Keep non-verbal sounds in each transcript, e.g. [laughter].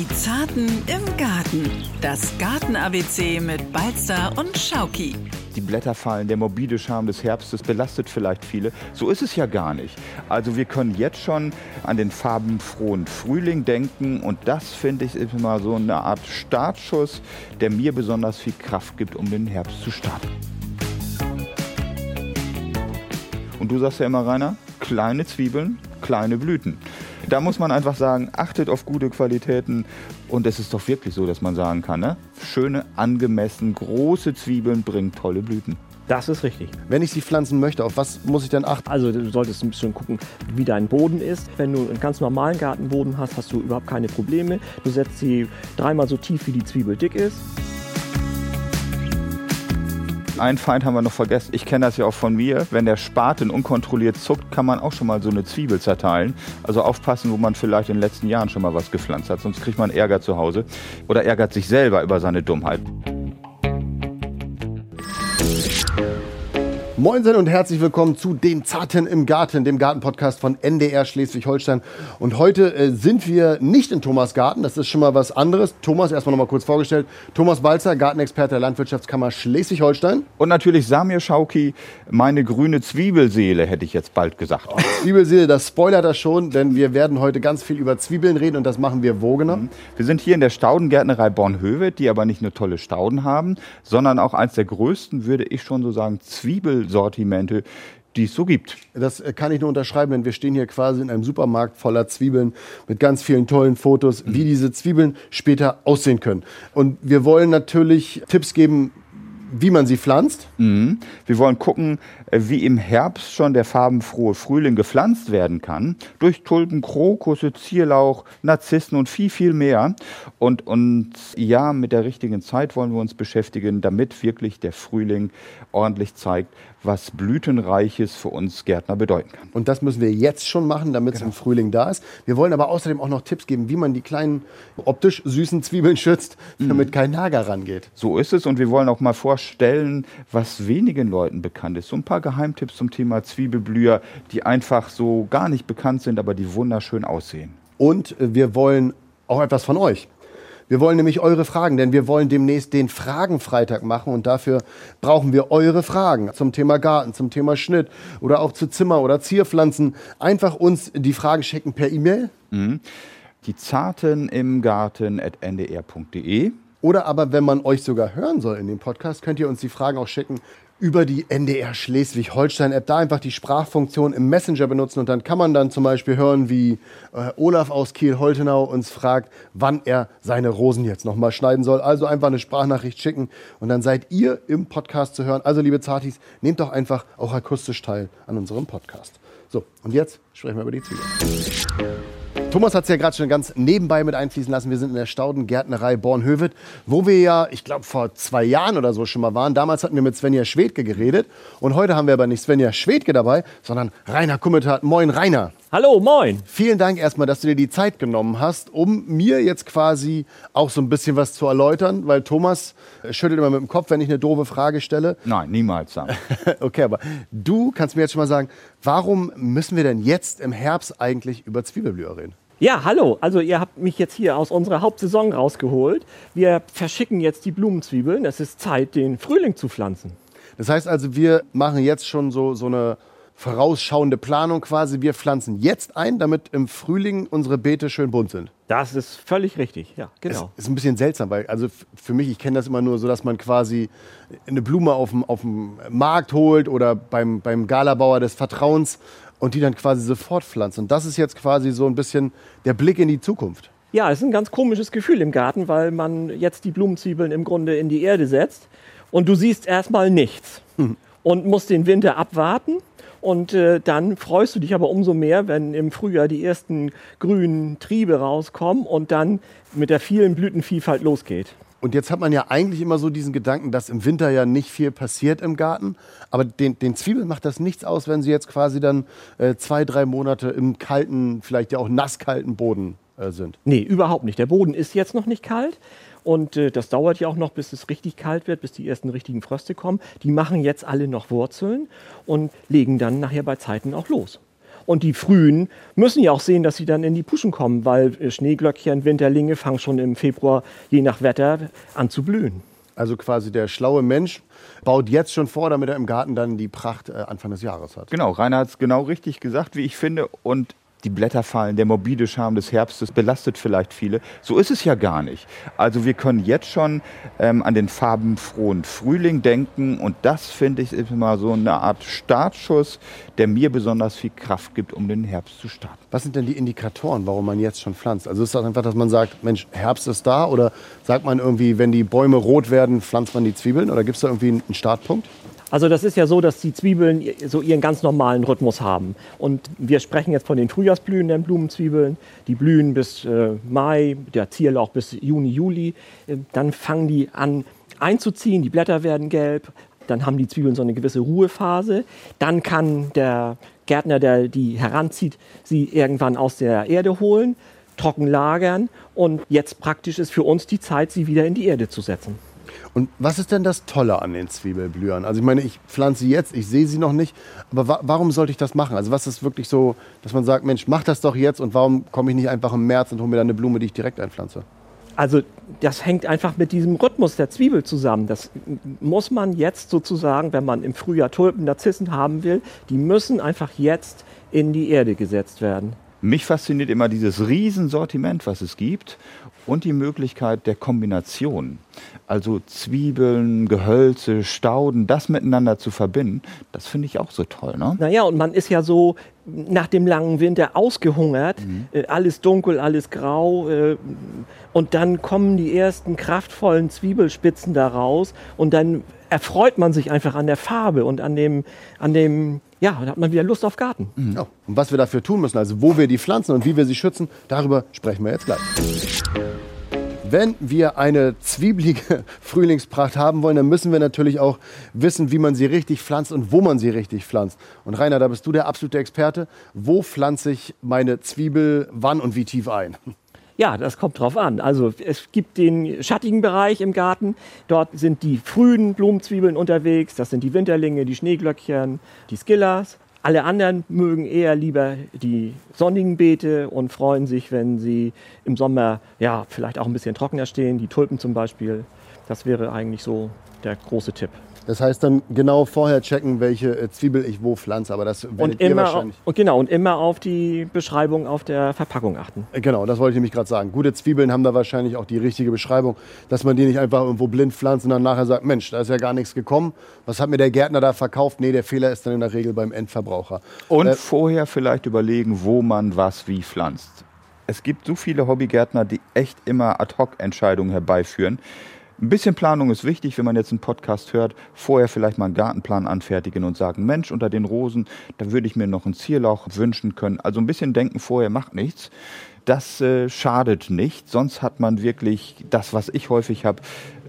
Die Zarten im Garten. Das Garten-ABC mit Balzer und Schauki. Die Blätter fallen, der morbide Charme des Herbstes belastet vielleicht viele. So ist es ja gar nicht. Also wir können jetzt schon an den farbenfrohen Frühling denken und das finde ich ist immer so eine Art Startschuss, der mir besonders viel Kraft gibt, um den Herbst zu starten. Und du sagst ja immer, Rainer, kleine Zwiebeln, kleine Blüten. Da muss man einfach sagen, achtet auf gute Qualitäten. Und es ist doch wirklich so, dass man sagen kann, ne? schöne, angemessen, große Zwiebeln bringen tolle Blüten. Das ist richtig. Wenn ich sie pflanzen möchte, auf was muss ich denn achten? Also du solltest ein bisschen gucken, wie dein Boden ist. Wenn du einen ganz normalen Gartenboden hast, hast du überhaupt keine Probleme. Du setzt sie dreimal so tief, wie die Zwiebel dick ist. Einen Feind haben wir noch vergessen. Ich kenne das ja auch von mir. Wenn der Spaten unkontrolliert zuckt, kann man auch schon mal so eine Zwiebel zerteilen. Also aufpassen, wo man vielleicht in den letzten Jahren schon mal was gepflanzt hat. Sonst kriegt man Ärger zu Hause oder ärgert sich selber über seine Dummheit. Moinsen und herzlich willkommen zu Den Zarten im Garten, dem Gartenpodcast von NDR Schleswig-Holstein. Und heute äh, sind wir nicht in Thomas Garten, das ist schon mal was anderes. Thomas, erstmal noch mal kurz vorgestellt. Thomas Balzer, Gartenexperte der Landwirtschaftskammer Schleswig-Holstein. Und natürlich Samir Schauki, meine grüne Zwiebelseele, hätte ich jetzt bald gesagt. Oh, Zwiebelseele, das spoilert das schon, denn wir werden heute ganz viel über Zwiebeln reden und das machen wir wo genau? Mhm. Wir sind hier in der Staudengärtnerei Bornhövet, die aber nicht nur tolle Stauden haben, sondern auch eins der größten, würde ich schon so sagen, Zwiebel Sortimente, die es so gibt. Das äh, kann ich nur unterschreiben, denn wir stehen hier quasi in einem Supermarkt voller Zwiebeln mit ganz vielen tollen Fotos, wie diese Zwiebeln später aussehen können. Und wir wollen natürlich Tipps geben, wie man sie pflanzt. Mhm. Wir wollen gucken, wie im Herbst schon der farbenfrohe Frühling gepflanzt werden kann. Durch Tulpen, Krokusse, Zierlauch, Narzissen und viel, viel mehr. Und, und ja, mit der richtigen Zeit wollen wir uns beschäftigen, damit wirklich der Frühling ordentlich zeigt, was Blütenreiches für uns Gärtner bedeuten kann. Und das müssen wir jetzt schon machen, damit es genau. im Frühling da ist. Wir wollen aber außerdem auch noch Tipps geben, wie man die kleinen optisch süßen Zwiebeln schützt, damit mhm. kein Nager rangeht. So ist es und wir wollen auch mal vorstellen, was wenigen Leuten bekannt ist. So ein paar Geheimtipps zum Thema Zwiebelblüher, die einfach so gar nicht bekannt sind, aber die wunderschön aussehen. Und wir wollen auch etwas von euch. Wir wollen nämlich eure Fragen, denn wir wollen demnächst den Fragenfreitag machen und dafür brauchen wir eure Fragen zum Thema Garten, zum Thema Schnitt oder auch zu Zimmer- oder Zierpflanzen. Einfach uns die Fragen schicken per E-Mail. Mhm. Die Zarten im Garten at ndr.de. Oder aber, wenn man euch sogar hören soll in dem Podcast, könnt ihr uns die Fragen auch schicken über die NDR Schleswig-Holstein-App da einfach die Sprachfunktion im Messenger benutzen und dann kann man dann zum Beispiel hören, wie äh, Olaf aus Kiel-Holtenau uns fragt, wann er seine Rosen jetzt nochmal schneiden soll. Also einfach eine Sprachnachricht schicken und dann seid ihr im Podcast zu hören. Also liebe Zartis, nehmt doch einfach auch akustisch teil an unserem Podcast. So, und jetzt sprechen wir über die Zwiebeln. Thomas hat es ja gerade schon ganz nebenbei mit einfließen lassen. Wir sind in der Staudengärtnerei Bornhöved, wo wir ja, ich glaube, vor zwei Jahren oder so schon mal waren. Damals hatten wir mit Svenja Schwedke geredet. Und heute haben wir aber nicht Svenja Schwedke dabei, sondern Rainer Kummetat. Moin, Rainer. Hallo, moin. Vielen Dank erstmal, dass du dir die Zeit genommen hast, um mir jetzt quasi auch so ein bisschen was zu erläutern, weil Thomas schüttelt immer mit dem Kopf, wenn ich eine doofe Frage stelle. Nein, niemals. [laughs] okay, aber du kannst mir jetzt schon mal sagen, warum müssen wir denn jetzt im Herbst eigentlich über Zwiebelblüher reden? Ja, hallo. Also ihr habt mich jetzt hier aus unserer Hauptsaison rausgeholt. Wir verschicken jetzt die Blumenzwiebeln. Es ist Zeit, den Frühling zu pflanzen. Das heißt also, wir machen jetzt schon so, so eine vorausschauende Planung quasi. Wir pflanzen jetzt ein, damit im Frühling unsere Beete schön bunt sind. Das ist völlig richtig, ja, genau. Es ist ein bisschen seltsam, weil also für mich, ich kenne das immer nur so, dass man quasi eine Blume auf dem, auf dem Markt holt oder beim, beim Galabauer des Vertrauens und die dann quasi sofort pflanzt. Und das ist jetzt quasi so ein bisschen der Blick in die Zukunft. Ja, es ist ein ganz komisches Gefühl im Garten, weil man jetzt die Blumenzwiebeln im Grunde in die Erde setzt und du siehst erstmal nichts hm. und musst den Winter abwarten und äh, dann freust du dich aber umso mehr, wenn im Frühjahr die ersten grünen Triebe rauskommen und dann mit der vielen Blütenvielfalt losgeht. Und jetzt hat man ja eigentlich immer so diesen Gedanken, dass im Winter ja nicht viel passiert im Garten. Aber den, den Zwiebeln macht das nichts aus, wenn sie jetzt quasi dann äh, zwei, drei Monate im kalten, vielleicht ja auch nasskalten Boden äh, sind. Nee, überhaupt nicht. Der Boden ist jetzt noch nicht kalt. Und äh, das dauert ja auch noch, bis es richtig kalt wird, bis die ersten richtigen Fröste kommen. Die machen jetzt alle noch Wurzeln und legen dann nachher bei Zeiten auch los. Und die Frühen müssen ja auch sehen, dass sie dann in die Puschen kommen, weil äh, Schneeglöckchen, Winterlinge fangen schon im Februar, je nach Wetter, an zu blühen. Also quasi der schlaue Mensch baut jetzt schon vor, damit er im Garten dann die Pracht äh, Anfang des Jahres hat. Genau, Rainer hat es genau richtig gesagt, wie ich finde. Und die Blätter fallen, der morbide Charme des Herbstes belastet vielleicht viele. So ist es ja gar nicht. Also wir können jetzt schon ähm, an den farbenfrohen Frühling denken und das finde ich immer so eine Art Startschuss, der mir besonders viel Kraft gibt, um den Herbst zu starten. Was sind denn die Indikatoren, warum man jetzt schon pflanzt? Also ist das einfach, dass man sagt, Mensch, Herbst ist da oder sagt man irgendwie, wenn die Bäume rot werden, pflanzt man die Zwiebeln oder gibt es da irgendwie einen Startpunkt? Also das ist ja so, dass die Zwiebeln so ihren ganz normalen Rhythmus haben. Und wir sprechen jetzt von den frühjahrsblühenden Blumenzwiebeln. Die blühen bis äh, Mai, der Zierlauch bis Juni, Juli. Äh, dann fangen die an einzuziehen, die Blätter werden gelb. Dann haben die Zwiebeln so eine gewisse Ruhephase. Dann kann der Gärtner, der die heranzieht, sie irgendwann aus der Erde holen, trocken lagern. Und jetzt praktisch ist für uns die Zeit, sie wieder in die Erde zu setzen. Und was ist denn das Tolle an den Zwiebelblühern? Also ich meine, ich pflanze sie jetzt, ich sehe sie noch nicht, aber wa warum sollte ich das machen? Also was ist wirklich so, dass man sagt, Mensch, mach das doch jetzt und warum komme ich nicht einfach im März und hole mir dann eine Blume, die ich direkt einpflanze? Also das hängt einfach mit diesem Rhythmus der Zwiebel zusammen. Das muss man jetzt sozusagen, wenn man im Frühjahr Tulpen, Narzissen haben will, die müssen einfach jetzt in die Erde gesetzt werden. Mich fasziniert immer dieses Riesensortiment, was es gibt und die Möglichkeit der Kombination. Also Zwiebeln, Gehölze, Stauden, das miteinander zu verbinden, das finde ich auch so toll. Ne? Naja, und man ist ja so nach dem langen Winter ausgehungert, mhm. äh, alles dunkel, alles grau. Äh, und dann kommen die ersten kraftvollen Zwiebelspitzen da raus und dann erfreut man sich einfach an der Farbe und an dem, an dem ja, da hat man wieder Lust auf Garten. Mhm. Ja. Und was wir dafür tun müssen, also wo wir die pflanzen und wie wir sie schützen, darüber sprechen wir jetzt gleich. Wenn wir eine zwiebelige [laughs] Frühlingspracht haben wollen, dann müssen wir natürlich auch wissen, wie man sie richtig pflanzt und wo man sie richtig pflanzt. Und Rainer, da bist du der absolute Experte. Wo pflanze ich meine Zwiebel wann und wie tief ein? [laughs] Ja, das kommt drauf an. Also es gibt den schattigen Bereich im Garten. Dort sind die frühen Blumenzwiebeln unterwegs. Das sind die Winterlinge, die Schneeglöckchen, die Skillas. Alle anderen mögen eher lieber die sonnigen Beete und freuen sich, wenn sie im Sommer ja vielleicht auch ein bisschen trockener stehen. Die Tulpen zum Beispiel. Das wäre eigentlich so der große Tipp. Das heißt dann genau vorher checken, welche äh, Zwiebel ich wo pflanze. Aber das und immer, wahrscheinlich. Und genau, und immer auf die Beschreibung auf der Verpackung achten. Äh, genau, das wollte ich nämlich gerade sagen. Gute Zwiebeln haben da wahrscheinlich auch die richtige Beschreibung, dass man die nicht einfach irgendwo blind pflanzt und dann nachher sagt, Mensch, da ist ja gar nichts gekommen. Was hat mir der Gärtner da verkauft? Nee, der Fehler ist dann in der Regel beim Endverbraucher. Und äh, vorher vielleicht überlegen, wo man was wie pflanzt. Es gibt so viele Hobbygärtner, die echt immer Ad-Hoc-Entscheidungen herbeiführen. Ein bisschen Planung ist wichtig, wenn man jetzt einen Podcast hört, vorher vielleicht mal einen Gartenplan anfertigen und sagen, Mensch, unter den Rosen, da würde ich mir noch einen Zierlauch wünschen können. Also ein bisschen denken vorher macht nichts. Das äh, schadet nicht, sonst hat man wirklich das, was ich häufig habe,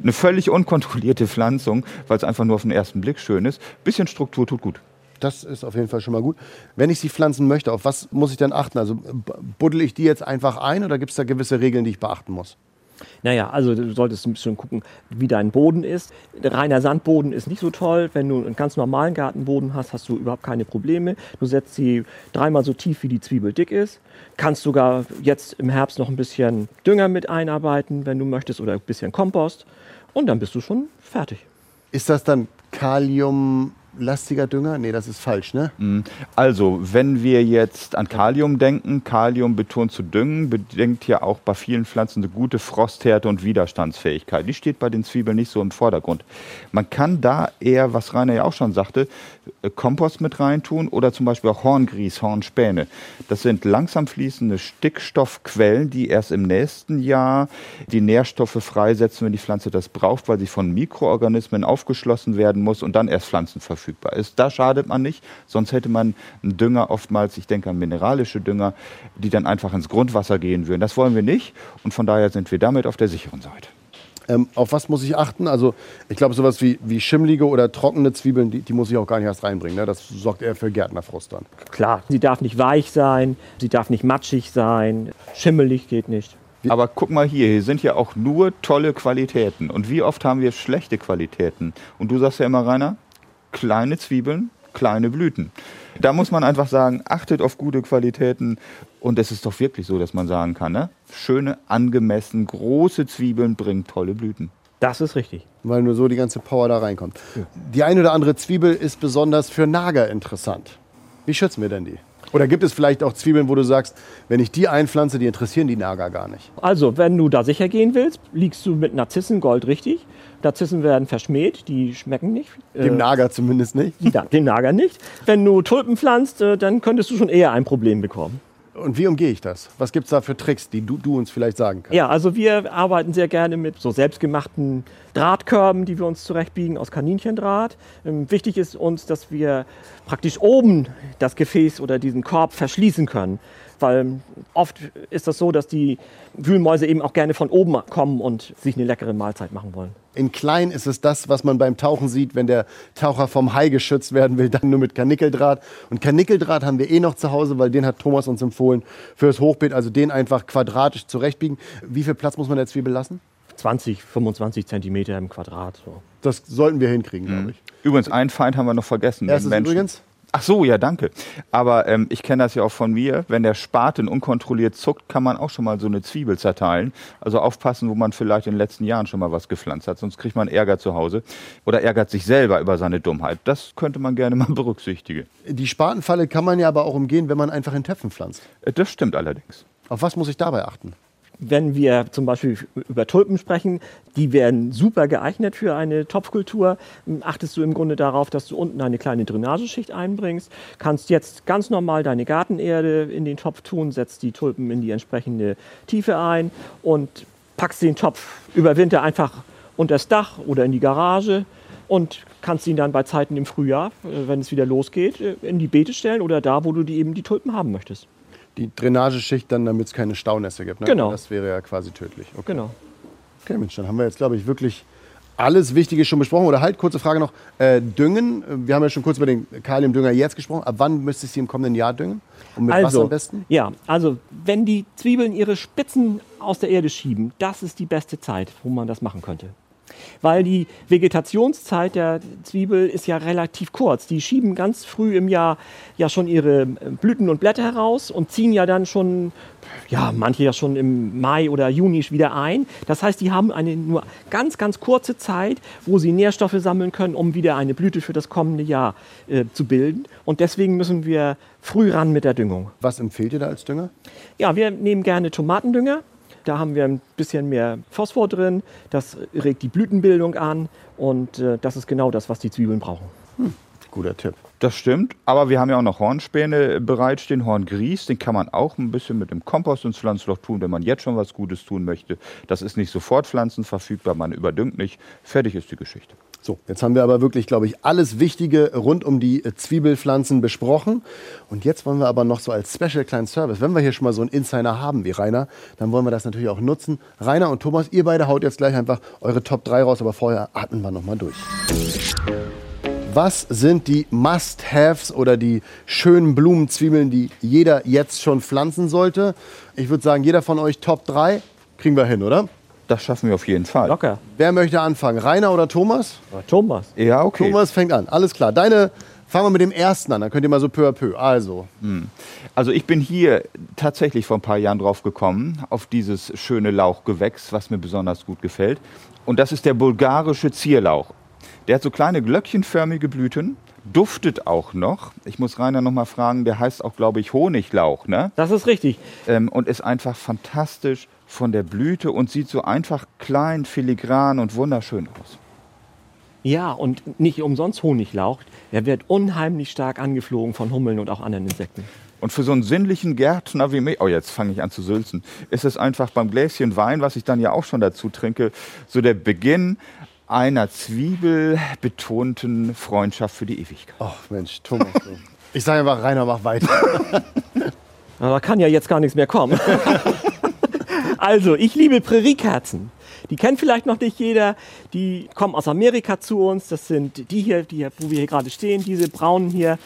eine völlig unkontrollierte Pflanzung, weil es einfach nur auf den ersten Blick schön ist. Bisschen Struktur tut gut. Das ist auf jeden Fall schon mal gut. Wenn ich sie pflanzen möchte, auf was muss ich dann achten? Also buddel ich die jetzt einfach ein oder gibt es da gewisse Regeln, die ich beachten muss? Naja, also du solltest ein bisschen gucken, wie dein Boden ist. Reiner Sandboden ist nicht so toll. Wenn du einen ganz normalen Gartenboden hast, hast du überhaupt keine Probleme. Du setzt sie dreimal so tief, wie die Zwiebel dick ist. Kannst sogar jetzt im Herbst noch ein bisschen Dünger mit einarbeiten, wenn du möchtest, oder ein bisschen Kompost. Und dann bist du schon fertig. Ist das dann Kalium, lastiger Dünger? Nee, das ist falsch, ne? Mhm. Also, wenn wir jetzt an Kalium denken, Kalium betont zu düngen, bedenkt ja auch bei vielen Pflanzen eine gute Frosthärte und Widerstandsfähigkeit. Die steht bei den Zwiebeln nicht so im Vordergrund. Man kann da eher, was Rainer ja auch schon sagte, äh, Kompost mit reintun oder zum Beispiel auch Horngrieß, Hornspäne. Das sind langsam fließende Stickstoffquellen, die erst im nächsten Jahr die Nährstoffe freisetzen, wenn die Pflanze das braucht, weil sie von Mikroorganismen aufgeschlossen werden muss und dann erst Pflanzen verfügbar ist. Da schadet man nicht, sonst hätte man einen Dünger oftmals, ich denke an mineralische Dünger, die dann einfach ins Grundwasser gehen würden. Das wollen wir nicht und von daher sind wir damit auf der sicheren Seite. Ähm, auf was muss ich achten? Also ich glaube, sowas wie, wie schimmlige oder trockene Zwiebeln, die, die muss ich auch gar nicht erst reinbringen. Ne? Das sorgt eher für Gärtnerfrust dann. Klar, sie darf nicht weich sein, sie darf nicht matschig sein, schimmelig geht nicht. Aber guck mal hier, hier sind ja auch nur tolle Qualitäten. Und wie oft haben wir schlechte Qualitäten? Und du sagst ja immer, Rainer, kleine Zwiebeln, kleine Blüten. Da muss man einfach sagen, achtet auf gute Qualitäten. Und es ist doch wirklich so, dass man sagen kann, ne? schöne, angemessen, große Zwiebeln bringen tolle Blüten. Das ist richtig. Weil nur so die ganze Power da reinkommt. Die eine oder andere Zwiebel ist besonders für Nager interessant. Wie schützen wir denn die? Oder gibt es vielleicht auch Zwiebeln, wo du sagst, wenn ich die einpflanze, die interessieren die Nager gar nicht? Also, wenn du da sicher gehen willst, liegst du mit Narzissen Gold richtig. Narzissen werden verschmäht, die schmecken nicht. Dem Äh, Nager zumindest nicht. ja, den Nager nicht. Wenn du Tulpen pflanzt, äh, dann könntest du schon eher ein Problem bekommen. Und wie umgehe ich das? Was gibt es da für Tricks, die du, du uns vielleicht sagen kannst? Ja, also wir arbeiten sehr gerne mit so selbstgemachten Drahtkörben, die wir uns zurechtbiegen aus Kaninchendraht. Ähm, wichtig ist uns, dass wir praktisch oben das Gefäß oder diesen Korb verschließen können. Weil oft ist das so, dass die Wühlmäuse eben auch gerne von oben kommen und sich eine leckere Mahlzeit machen wollen. In klein ist es das, was man beim Tauchen sieht, wenn der Taucher vom Hai geschützt werden will, [laughs] dann nur mit Karnickeldraht. Und Karnickeldraht haben wir eh noch zu Hause, weil den hat Thomas uns empfohlen fürs Hochbeet. Also den einfach quadratisch zurechtbiegen. Wie viel Platz muss man der Zwiebel lassen? 20, 25 Zentimeter im Quadrat. So. Das sollten wir hinkriegen, glaube ich. Übrigens, einen Feind haben wir noch vergessen. den Erstes Menschen. übrigens, Ach so, ja, danke. Aber ähm, ich kenne das ja auch von mir. Wenn der Spaten unkontrolliert zuckt, kann man auch schon mal so eine Zwiebel zerteilen. Also aufpassen, wo man vielleicht in den letzten Jahren schon mal was gepflanzt hat. Sonst kriegt man Ärger zu Hause oder ärgert sich selber über seine Dummheit. Das könnte man gerne mal [laughs] berücksichtigen. die Spatenfalle kann man ja aber auch umgehen, wenn man einfach in Töpfen pflanzt. Äh, Das stimmt allerdings. Auf was muss ich dabei achten? Wenn wir zum Beispiel über Tulpen sprechen, die werden super geeignet für eine Topfkultur. Achtest du im Grunde darauf, dass du unten eine kleine Drainageschicht einbringst. Kannst jetzt ganz normal deine Gartenerde in den Topf tun, setzt die Tulpen in die entsprechende Tiefe ein und packst den Topf über Winter einfach unters Dach oder in die Garage und kannst ihn dann bei Zeiten im Frühjahr, äh, wenn es wieder losgeht, äh, in die Beete stellen oder da, wo du die eben die Tulpen haben möchtest. Die Drainageschicht dann, damit es keine Staunässe gibt. Ne? Genau. Das wäre ja quasi tödlich. Okay. Genau. Okay, Mensch, dann haben wir jetzt, glaube ich, wirklich alles Wichtige schon besprochen. Oder halt, kurze Frage noch. Äh, düngen, wir haben ja schon kurz über den Kaliumdünger jetzt gesprochen. Ab wann müsste ich sie im kommenden Jahr düngen? Und mit was am besten? Ja, also wenn die Zwiebeln ihre Spitzen aus der Erde schieben, das ist die beste Zeit, wo man das machen könnte. Weil die Vegetationszeit der Zwiebel ist ja relativ kurz. Die schieben ganz früh im Jahr ja schon ihre äh, Blüten und Blätter heraus und ziehen ja dann schon, ja, manche ja schon im Mai oder Juni wieder ein. Das heißt, die haben eine nur ganz, ganz kurze Zeit, wo sie Nährstoffe sammeln können, um wieder eine Blüte für das kommende Jahr äh, zu bilden. Und deswegen müssen wir früh ran mit der Düngung. Was empfehlt ihr da als Dünger? Ja, wir nehmen gerne Tomatendünger. Da haben wir ein bisschen mehr Phosphor drin. Das regt die Blütenbildung an. Und äh, das ist genau das, was die Zwiebeln brauchen. Guter Tipp. Das stimmt, aber wir haben ja auch noch Hornspäne bereitstehen, Horngries, den kann man auch ein bisschen mit dem Kompost ins Pflanzloch tun, wenn man jetzt schon was Gutes tun möchte. Das ist nicht sofort pflanzenverfügbar, man überdüngt nicht. Fertig ist die Geschichte. So, jetzt haben wir aber wirklich, glaube ich, alles Wichtige rund um die Zwiebelpflanzen besprochen. Und jetzt wollen wir aber noch so als Special kleinen Service, wenn wir hier schon mal so einen Insider haben wie Rainer, dann wollen wir das natürlich auch nutzen. Rainer und Thomas, ihr beide haut jetzt gleich einfach eure Top 3 raus, aber vorher atmen wir noch mal durch. Was sind die Must-Haves oder die schönen Blumenzwiebeln, die jeder jetzt schon pflanzen sollte? Ich würde sagen, jeder von euch Top 3 kriegen wir hin, oder? Das schaffen wir auf jeden Fall. Locker. Wer möchte anfangen? Rainer oder Thomas? Thomas. Ja, okay. Thomas fängt an. Alles klar. Deine, fangen wir mit dem ersten an. Dann könnt ihr mal so peu à peu. Also, Also ich bin hier tatsächlich vor ein paar Jahren drauf gekommen, auf dieses schöne Lauchgewächs, was mir besonders gut gefällt. Und das ist der bulgarische Zierlauch. Der hat so kleine glöckchenförmige Blüten, duftet auch noch. Ich muss Rainer noch mal fragen, der heißt auch, glaube ich, Honiglauch, ne? Das ist richtig. Ähm, und ist einfach fantastisch von der Blüte und sieht so einfach klein, filigran und wunderschön aus. Ja, und nicht umsonst Honiglauch. Der wird unheimlich stark angeflogen von Hummeln und auch anderen Insekten. Und für so einen sinnlichen Gärtner wie mich, oh jetzt fange ich an zu sülzen, ist es einfach beim Gläschen Wein, was ich dann ja auch schon dazu trinke, so der Beginn einer zwiebelbetonten Freundschaft für die Ewigkeit. oh Mensch, Thomas. du. Ich sage einfach, Rainer, mach weiter. [laughs] Aber kann ja jetzt gar nichts mehr kommen. [laughs] also, ich liebe Präriekerzen. Die kennt vielleicht noch nicht jeder. Die kommen aus Amerika zu uns. Das sind die hier, die, hier, wo wir hier gerade stehen, diese braunen hier.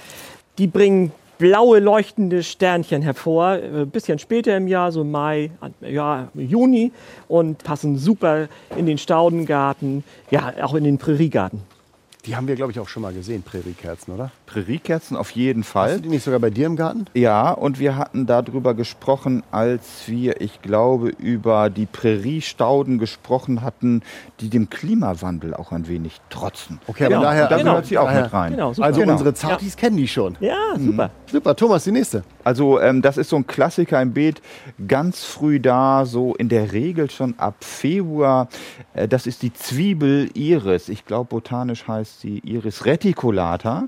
Die bringen blaue leuchtende Sternchen hervor. Ein bisschen später im Jahr, so Mai, ja, Juni. Und passen super in den Staudengarten, ja, auch in den Präriegarten. Die haben wir, glaube ich, auch schon mal gesehen, Präriekerzen, oder? Präriekerzen auf jeden Fall. Sind die nicht sogar bei dir im Garten? Ja, und wir hatten darüber gesprochen, als wir, ich glaube, über die Präriestauden gesprochen hatten, die dem Klimawandel auch ein wenig trotzen. Okay, Genau. aber daher, Da Genau. gehört sie auch daher- mit rein. Genau, super. Also Genau. unsere Zartis kennen die schon. Ja, super. Super, Thomas, die nächste. Also ähm, das ist so ein Klassiker im Beet, ganz früh da, so in der Regel schon ab Februar. Äh, das ist die Zwiebel Iris. Ich glaube, botanisch heißt sie Iris reticulata.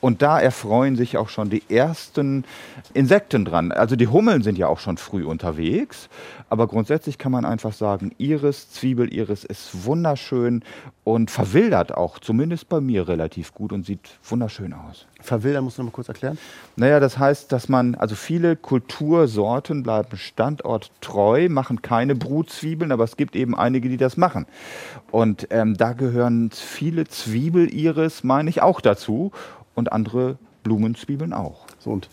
Und da erfreuen sich auch schon die ersten Insekten dran. Also die Hummeln sind ja auch schon früh unterwegs. Aber grundsätzlich kann man einfach sagen, Iris, Zwiebel Iris ist wunderschön und verwildert auch, zumindest bei mir relativ gut und sieht wunderschön aus. Verwildern musst du noch mal kurz erklären. Naja, das heißt, dass man, also viele Kultursorten bleiben standorttreu, machen keine Brutzwiebeln, aber es gibt eben einige, die das machen. Und ähm, da gehören viele Zwiebeliris, meine ich, auch dazu und andere Blumenzwiebeln auch. So, und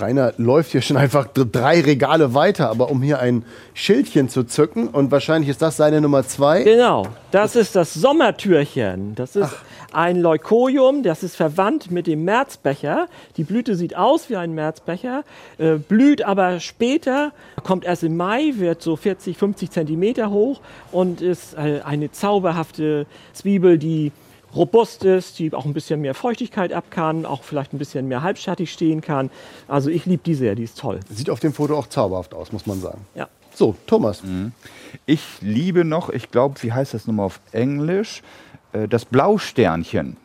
Rainer läuft hier schon einfach drei Regale weiter, aber um hier ein Schildchen zu zücken und wahrscheinlich ist das seine Nummer zwei. Genau, das ist das Sommertürchen. Das ist ein Leucorium, das ist verwandt mit dem Märzbecher. Die Blüte sieht aus wie ein Märzbecher, äh, blüht aber später, kommt erst im Mai, wird so 40, 50 Zentimeter hoch und ist äh, eine zauberhafte Zwiebel, die robust ist, die auch ein bisschen mehr Feuchtigkeit ab kann, auch vielleicht ein bisschen mehr halbschattig stehen kann. Also ich liebe die sehr, die ist toll. Sieht auf dem Foto auch zauberhaft aus, muss man sagen. Ja. So, Thomas. Ich liebe noch, ich glaube, wie heißt das nochmal auf Englisch? Äh, Das Blausternchen.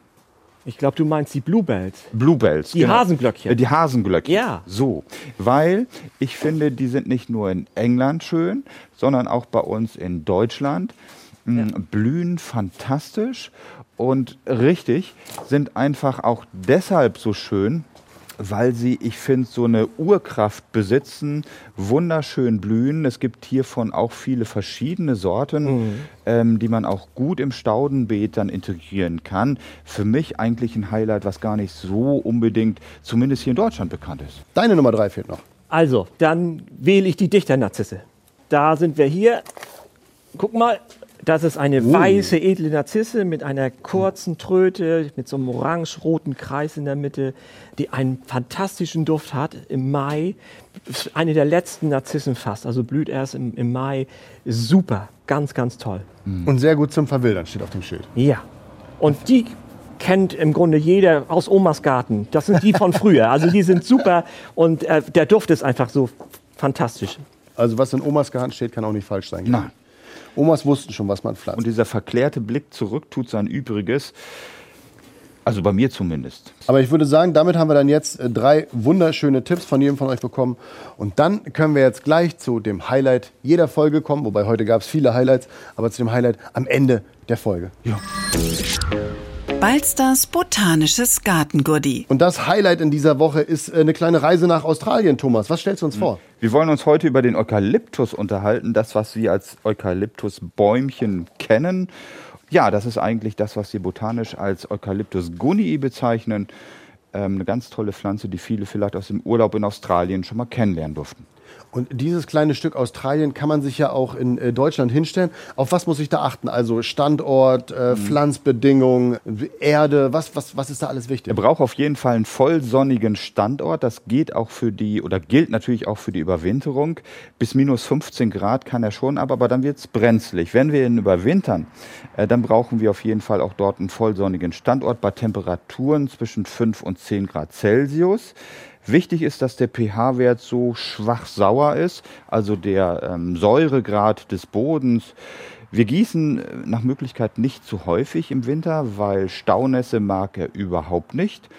Ich glaube, du meinst die Bluebells. Bluebells. Die Hasenglöckchen. Äh, Die Hasenglöckchen. Ja. So, weil ich finde, die sind nicht nur in England schön, sondern auch bei uns in Deutschland. M, Blühen fantastisch und richtig, sind einfach auch deshalb so schön, weil sie, ich finde, so eine Urkraft besitzen, wunderschön blühen. Es gibt hiervon auch viele verschiedene Sorten, ähm, die man auch gut im Staudenbeet dann integrieren kann. Für mich eigentlich ein Highlight, was gar nicht so unbedingt, zumindest hier in Deutschland, bekannt ist. Deine Nummer drei fehlt noch. Also, dann wähle ich die Dichternarzisse. Da sind wir hier. Guck mal, das ist eine weiße, edle Narzisse mit einer kurzen Tröte, mit so einem orange-roten Kreis in der Mitte, die einen fantastischen Duft hat im Mai. Eine der letzten Narzissen fast, also blüht erst im, im Mai. Super, ganz, ganz toll. Und sehr gut zum Verwildern steht auf dem Schild. Ja. Und die kennt im Grunde jeder aus Omas Garten. Das sind die von früher. Also die sind super und äh, der Duft ist einfach so fantastisch. Also was in Omas Garten steht, kann auch nicht falsch sein. Nein. Omas wussten schon, was man pflanzt. Und dieser verklärte Blick zurück tut sein Übriges. Also bei mir zumindest. Aber ich würde sagen, damit haben wir dann jetzt äh, drei wunderschöne Tipps von jedem von euch bekommen. Und dann können wir jetzt gleich zu dem Highlight jeder Folge kommen. Wobei heute gab es viele Highlights, aber zu dem Highlight am Ende der Folge. Balsters botanisches Gartengurdi. Und das Highlight in dieser Woche ist äh, eine kleine Reise nach Australien, Thomas. Was stellst du uns vor? Wir wollen uns heute über den Eukalyptus unterhalten, das, was wir als Eukalyptusbäumchen kennen. Ja, das ist eigentlich das, was wir botanisch als Eukalyptus gunnii bezeichnen. Ähm, eine ganz tolle Pflanze, die viele vielleicht aus dem Urlaub in Australien schon mal kennenlernen durften. Und dieses kleine Stück Australien kann man sich ja auch in äh, Deutschland hinstellen. Auf was muss ich da achten? Also Standort, äh, Pflanzbedingungen, Erde, was, was, was ist da alles Er wichtig? braucht auf jeden Fall einen vollsonnigen Standort. Das geht auch für die oder gilt natürlich auch für die Überwinterung. Bis minus 15 Grad kann er schon ab, aber dann wird es brenzlig. Wenn wir ihn überwintern, äh, dann brauchen wir auf jeden Fall auch dort einen vollsonnigen Standort bei Temperaturen zwischen 5 und 10 Grad Celsius. Wichtig ist, dass der pH-Wert so schwach sauer ist, also der ähm, Säuregrad des Bodens. Wir gießen äh, nach Möglichkeit nicht zu häufig im Winter, weil Staunässe mag er überhaupt nicht.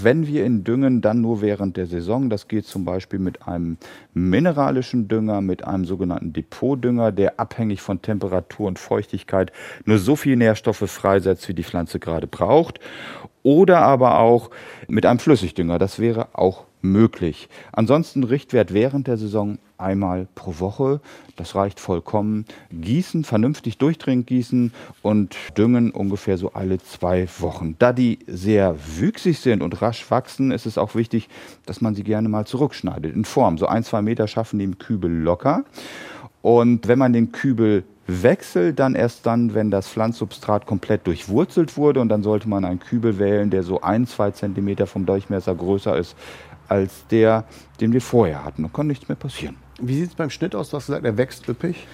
Wenn wir ihn düngen, dann nur während der Saison. Das geht zum Beispiel mit einem mineralischen Dünger, mit einem sogenannten Depotdünger, der abhängig von Temperatur und Feuchtigkeit nur so viel Nährstoffe freisetzt, wie die Pflanze gerade braucht. Oder aber auch mit einem Flüssigdünger. Das wäre auch möglich. Ansonsten Richtwert während der Saison einmal pro Woche. Das reicht vollkommen. Gießen, vernünftig durchdringend gießen und düngen ungefähr so alle zwei Wochen. Da die sehr wüchsig sind und rasch wachsen, ist es auch wichtig, dass man sie gerne mal zurückschneidet in Form. So ein, zwei Meter schaffen die im Kübel locker. Und wenn man den Kübel Wechsel dann erst dann, wenn das Pflanzsubstrat komplett durchwurzelt wurde und dann sollte man einen Kübel wählen, der so ein, zwei Zentimeter vom Durchmesser größer ist als der, den wir vorher hatten. Dann kann nichts mehr passieren. Wie sieht es beim Schnitt aus? Du hast gesagt, er wächst üppig.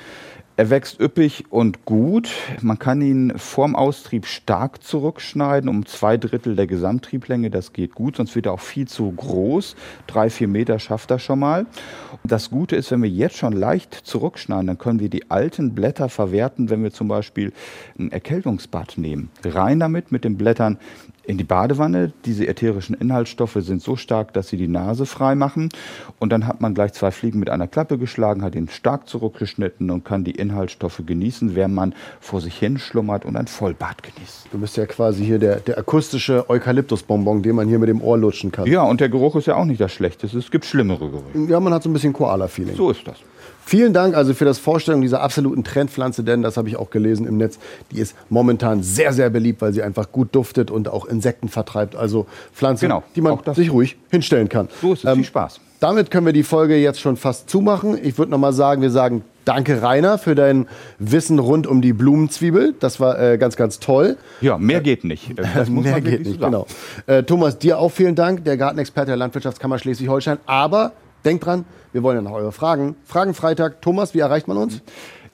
Er wächst üppig und gut. Man kann ihn vorm Austrieb stark zurückschneiden, um zwei Drittel der Gesamttrieblänge. Das geht gut, sonst wird er auch viel zu groß. Drei, vier Meter schafft er schon mal. Und das Gute ist, wenn wir jetzt schon leicht zurückschneiden, dann können wir die alten Blätter verwerten, wenn wir zum Beispiel ein Erkältungsbad nehmen. Rein damit mit den Blättern in die Badewanne. Diese ätherischen Inhaltsstoffe sind so stark, dass sie die Nase frei machen. Und dann hat man gleich zwei Fliegen mit einer Klappe geschlagen, hat ihn stark zurückgeschnitten und kann die Inhaltsstoffe genießen, während man vor sich hin schlummert und ein Vollbad genießt. Du bist ja quasi hier der, der akustische Eukalyptusbonbon, den man hier mit dem Ohr lutschen kann. Ja, und der Geruch ist ja auch nicht das Schlechteste. Es gibt schlimmere Gerüche. Ja, man hat so ein bisschen Koala-Feeling. So ist das. Vielen Dank also für das Vorstellung dieser absoluten Trendpflanze, denn das habe ich auch gelesen im Netz. Die ist momentan sehr, sehr beliebt, weil sie einfach gut duftet und auch Insekten vertreibt. Also Pflanze, Genau, die man sich ruhig hinstellen kann. So ist es. Viel Spaß. Damit können wir die Folge jetzt schon fast zumachen. Ich würde noch mal sagen, wir sagen Danke, Rainer, für dein Wissen rund um die Blumenzwiebel. Das war äh, ganz, ganz toll. Ja, mehr geht nicht. Das [laughs] muss Mehr man geht nicht, genau. Äh, Thomas, dir auch vielen Dank, der Gartenexperte der Landwirtschaftskammer Schleswig-Holstein. Aber denkt dran, wir wollen ja noch eure Fragen. Fragenfreitag. Thomas, wie erreicht man uns?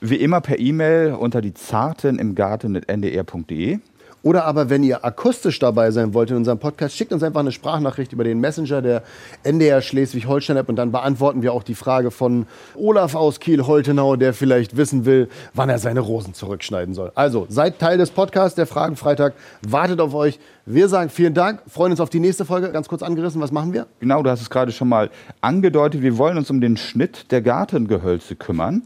Wie immer per E-Mail unter die Zarten im Garten ndr.de. Oder aber, wenn ihr akustisch dabei sein wollt in unserem Podcast, schickt uns einfach eine Sprachnachricht über den Messenger der NDR Schleswig-Holstein-App und dann beantworten wir auch die Frage von Olaf aus Kiel-Holtenau, der vielleicht wissen will, wann er seine Rosen zurückschneiden soll. Also, seid Teil des Podcasts, der Fragenfreitag wartet auf euch. Wir sagen vielen Dank, freuen uns auf die nächste Folge. Ganz kurz angerissen, was machen wir? Genau, du hast es gerade schon mal angedeutet. Wir wollen uns um den Schnitt der Gartengehölze kümmern,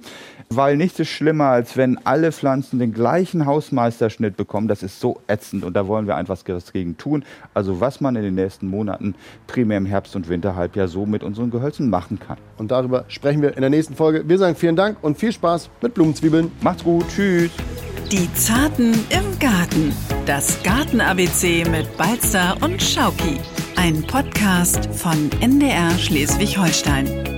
weil nichts ist schlimmer, als wenn alle Pflanzen den gleichen Hausmeisterschnitt bekommen. Das ist so ätzend und da wollen wir einfach was gegen tun. Also was man in den nächsten Monaten, primär im Herbst- und Winterhalbjahr, so mit unseren Gehölzen machen kann. Und darüber sprechen wir in der nächsten Folge. Wir sagen vielen Dank und viel Spaß mit Blumenzwiebeln. Macht's gut, tschüss. Die Zarten im Garten. Das Garten-ABC mit Balzer und Schauki. Ein Podcast von NDR Schleswig-Holstein.